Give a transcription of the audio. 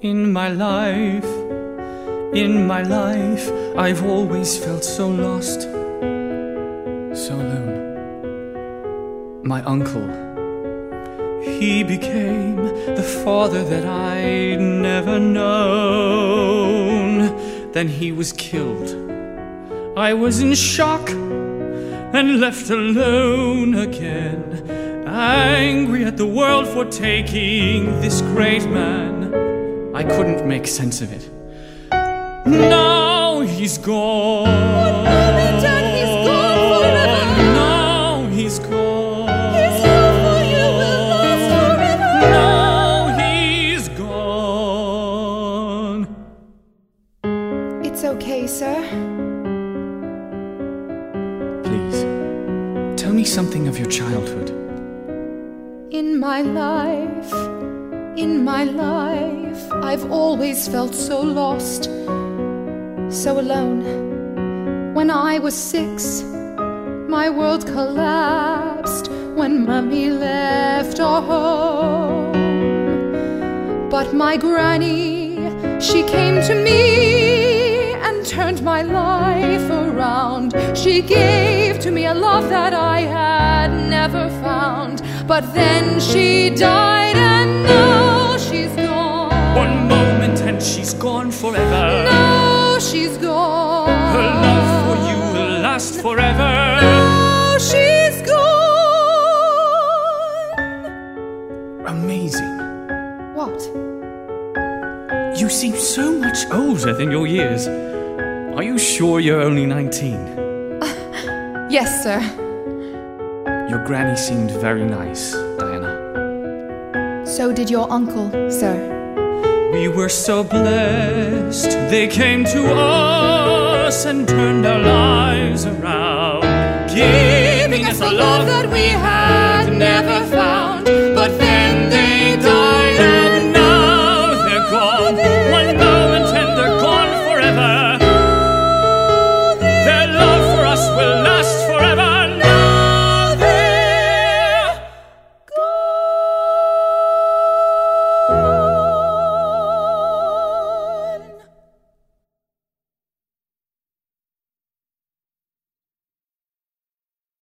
In my life, in my life, I've always felt so lost, so alone. My uncle, he became the father that I'd never known. Then he was killed. I was in shock and left alone again, angry at the world for taking this great man. I couldn't make sense of it. Now he's gone. Mom Dad, he's gone forever. Now he's gone. His love for you will last forever. Now he's gone. It's okay, sir. Please, tell me something of your childhood. In my life, in my life, I've always felt so lost, so alone. When I was six, my world collapsed when Mummy left our home. But my granny, she came to me and turned my life around. She gave to me a love that I had never found. But then she died, and now last forever. Now she's gone. Amazing. What? You seem so much older than your years. Are you sure you're only 19? Yes, sir. Your granny seemed very nice, Diana. So did your uncle, sir. We were so blessed. They came to us and turned our lives around, giving us a love that we had never found.